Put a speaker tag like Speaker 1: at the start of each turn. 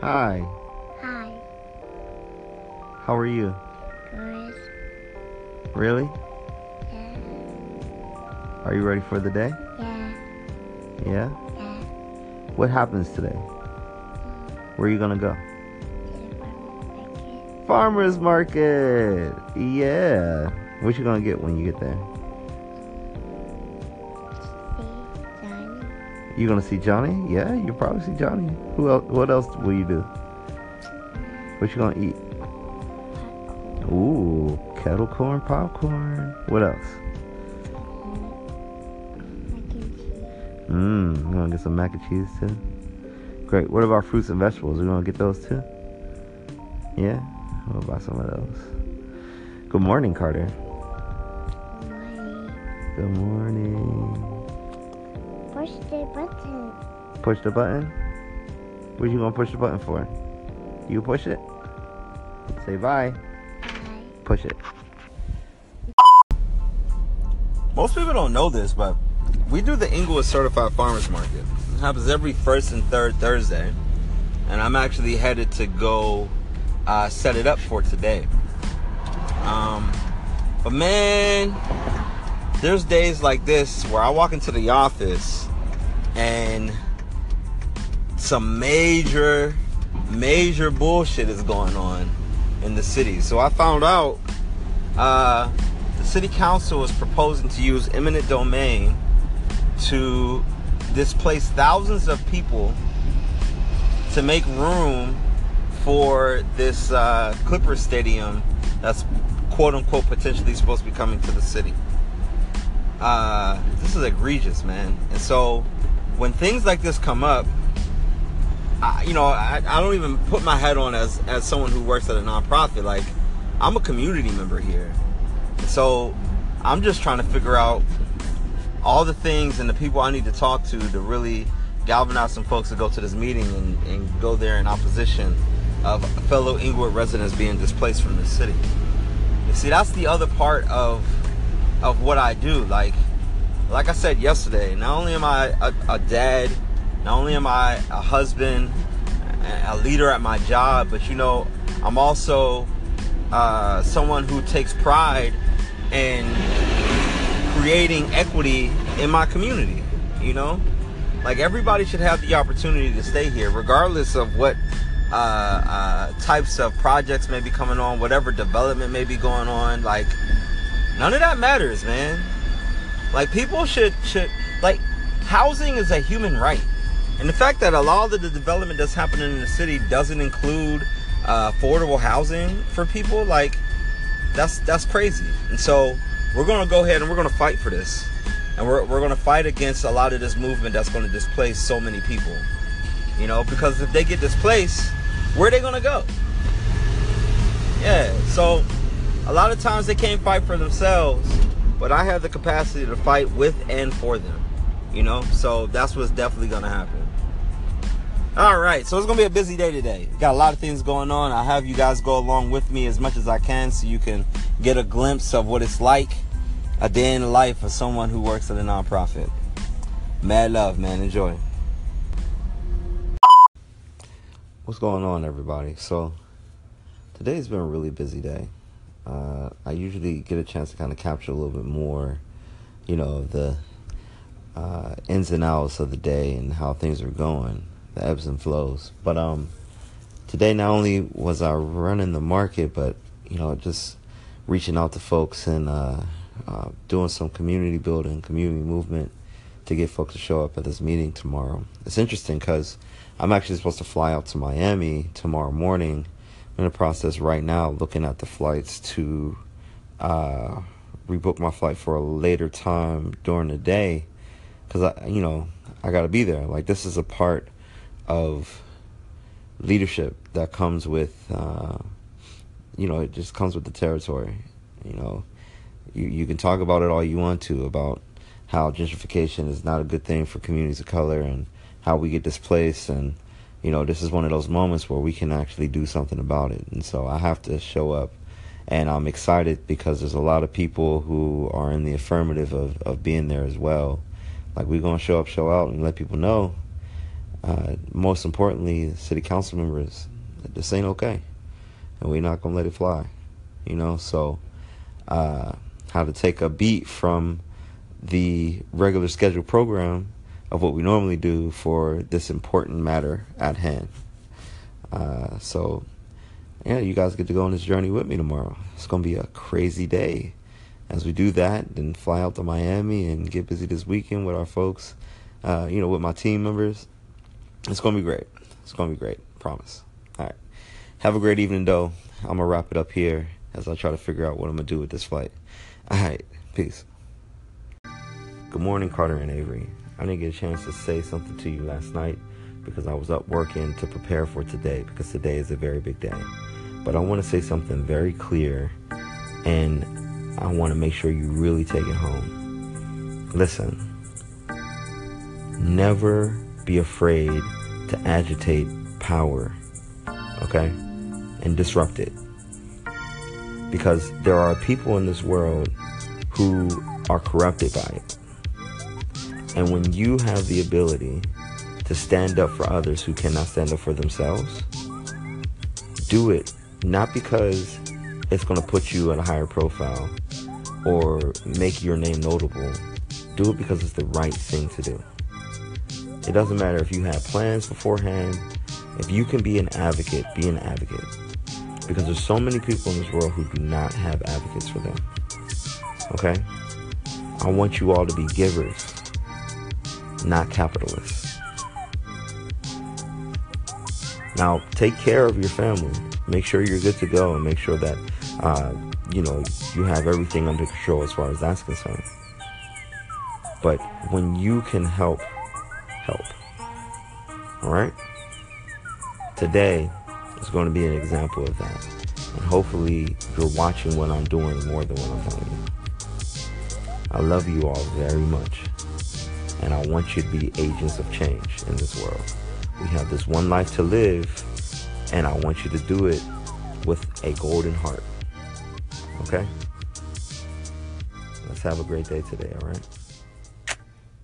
Speaker 1: Hi.
Speaker 2: Hi.
Speaker 1: How are you?
Speaker 2: Good.
Speaker 1: Really?
Speaker 2: Yeah.
Speaker 1: Are you ready for the day?
Speaker 2: Yeah.
Speaker 1: Yeah?
Speaker 2: Yeah.
Speaker 1: What happens today? Where are you gonna go?
Speaker 2: To the
Speaker 1: Farmers market. Yeah. What you gonna get when you get there? You gonna see Johnny? Yeah, you'll probably see Johnny. Who else? What else will you do? What you gonna eat? Ooh, kettle corn popcorn. What else?
Speaker 2: Mac and cheese.
Speaker 1: Mmm, you gonna get some mac and cheese too? Great. What about fruits and vegetables? You gonna get those too? Yeah? We'll buy some of those. Good morning, Carter.
Speaker 2: Money.
Speaker 1: Good morning.
Speaker 2: Push the button.
Speaker 1: Push the button? What you gonna push the button for? You push it? Say bye.
Speaker 2: Bye.
Speaker 1: Push it.
Speaker 3: Most people don't know this, but we do the Inglewood Certified Farmers Market. It happens every first and third Thursday, and I'm actually headed to go uh, set it up for today. Um, but man, there's days like this where I walk into the office and some major, major bullshit is going on in the city. So I found out uh, the city council is proposing to use eminent domain to displace thousands of people to make room for this uh, Clipper stadium that's quote unquote potentially supposed to be coming to the city. Uh, this is egregious, man. And so when things like this come up, I, you know, I, I don't even put my head on as as someone who works at a nonprofit. Like, I'm a community member here, so I'm just trying to figure out all the things and the people I need to talk to to really galvanize some folks to go to this meeting and, and go there in opposition of fellow Inglewood residents being displaced from the city. You see, that's the other part of of what I do. Like, like I said yesterday, not only am I a, a dad, not only am I a husband, a leader at my job, but you know, I'm also uh, someone who takes pride in creating equity in my community. You know, like everybody should have the opportunity to stay here, regardless of what uh, uh, types of projects may be coming on, whatever development may be going on. Like, none of that matters, man. Like, people should should like housing is a human right, and the fact that a lot of the development that's happening in the city doesn't include uh, affordable housing for people, like that's that's crazy. And so we're gonna go ahead and we're gonna fight for this, and we're we're gonna fight against a lot of this movement that's gonna displace so many people. You know, because if they get displaced, where are they gonna go? Yeah. So a lot of times they can't fight for themselves, but I have the capacity to fight with and for them. You know, so that's what's definitely gonna happen. All right, so it's gonna be a busy day today. Got a lot of things going on. I'll have you guys go along with me as much as I can, so you can get a glimpse of what it's like a day in the life of someone who works at a nonprofit. Mad love, man. Enjoy.
Speaker 1: What's going on, everybody? So, today's been a really busy day. Uh, I usually get a chance to kind of capture a little bit more, you know, the uh, ins and outs of the day and how things are going, the ebbs and flows. But um, today, not only was I running the market, but you know, just reaching out to folks and uh, uh, doing some community building, community movement to get folks to show up at this meeting tomorrow. It's interesting because I'm actually supposed to fly out to Miami tomorrow morning. In the process right now looking at the flights to uh, rebook my flight for a later time during the day because I, you know, I got to be there. Like this is a part of leadership that comes with, uh, you know, it just comes with the territory. You know, you you can talk about it all you want to about how gentrification is not a good thing for communities of color and how we get displaced and you know this is one of those moments where we can actually do something about it. And so i have to show up. And i'm excited because there's a lot of people who are in the affirmative of, of being there as well. Like we're going to show up show out and let people know
Speaker 3: uh, most importantly, city council members, this ain't okay, and we're not gonna let it fly. You know, so uh, how to take a beat from the regular scheduled program of what we normally do for this important matter at hand. Uh, so, yeah, you guys get to go on this journey with me tomorrow. It's gonna be a crazy day as we do that, then fly out to Miami and get busy this weekend with our folks. Uh, you know, with my team members. It's gonna be great. It's gonna be great. Promise. All right. Have a great evening, though. I'm gonna wrap it up here as I try to figure out what I'm gonna do with this flight. All right. Peace. Good morning, Carter and Avery. I didn't get a chance to say something to you last night because I was up working to prepare for today because today is a very big day. But I want to say something very clear and I want to make sure you really take it home. Listen, never be afraid to agitate power, okay? And disrupt it. Because there are people in this world who are corrupted by it. And when you have the ability to stand up for others who cannot stand up for themselves, do it not because it's going to put you in a higher profile or make your name notable. Do it because it's the right thing to do. It doesn't matter if you have plans beforehand. If you can be an advocate, be an advocate. Because there's so many people in this world who do not have advocates for them. Okay? I want you all to be givers, not capitalists. Now, take care of your family. Make sure you're good to go and make sure that, uh, you know, you have everything under control as far as that's concerned. But when you can help, help. All right? Today is going to be an example of that. And hopefully you're watching what I'm doing more than what I'm telling you. I love you all very much. And I want you to be agents of change in this world. We have this one life to live, and I want you to do it with a golden heart. Okay? Let's have a great day today, all right?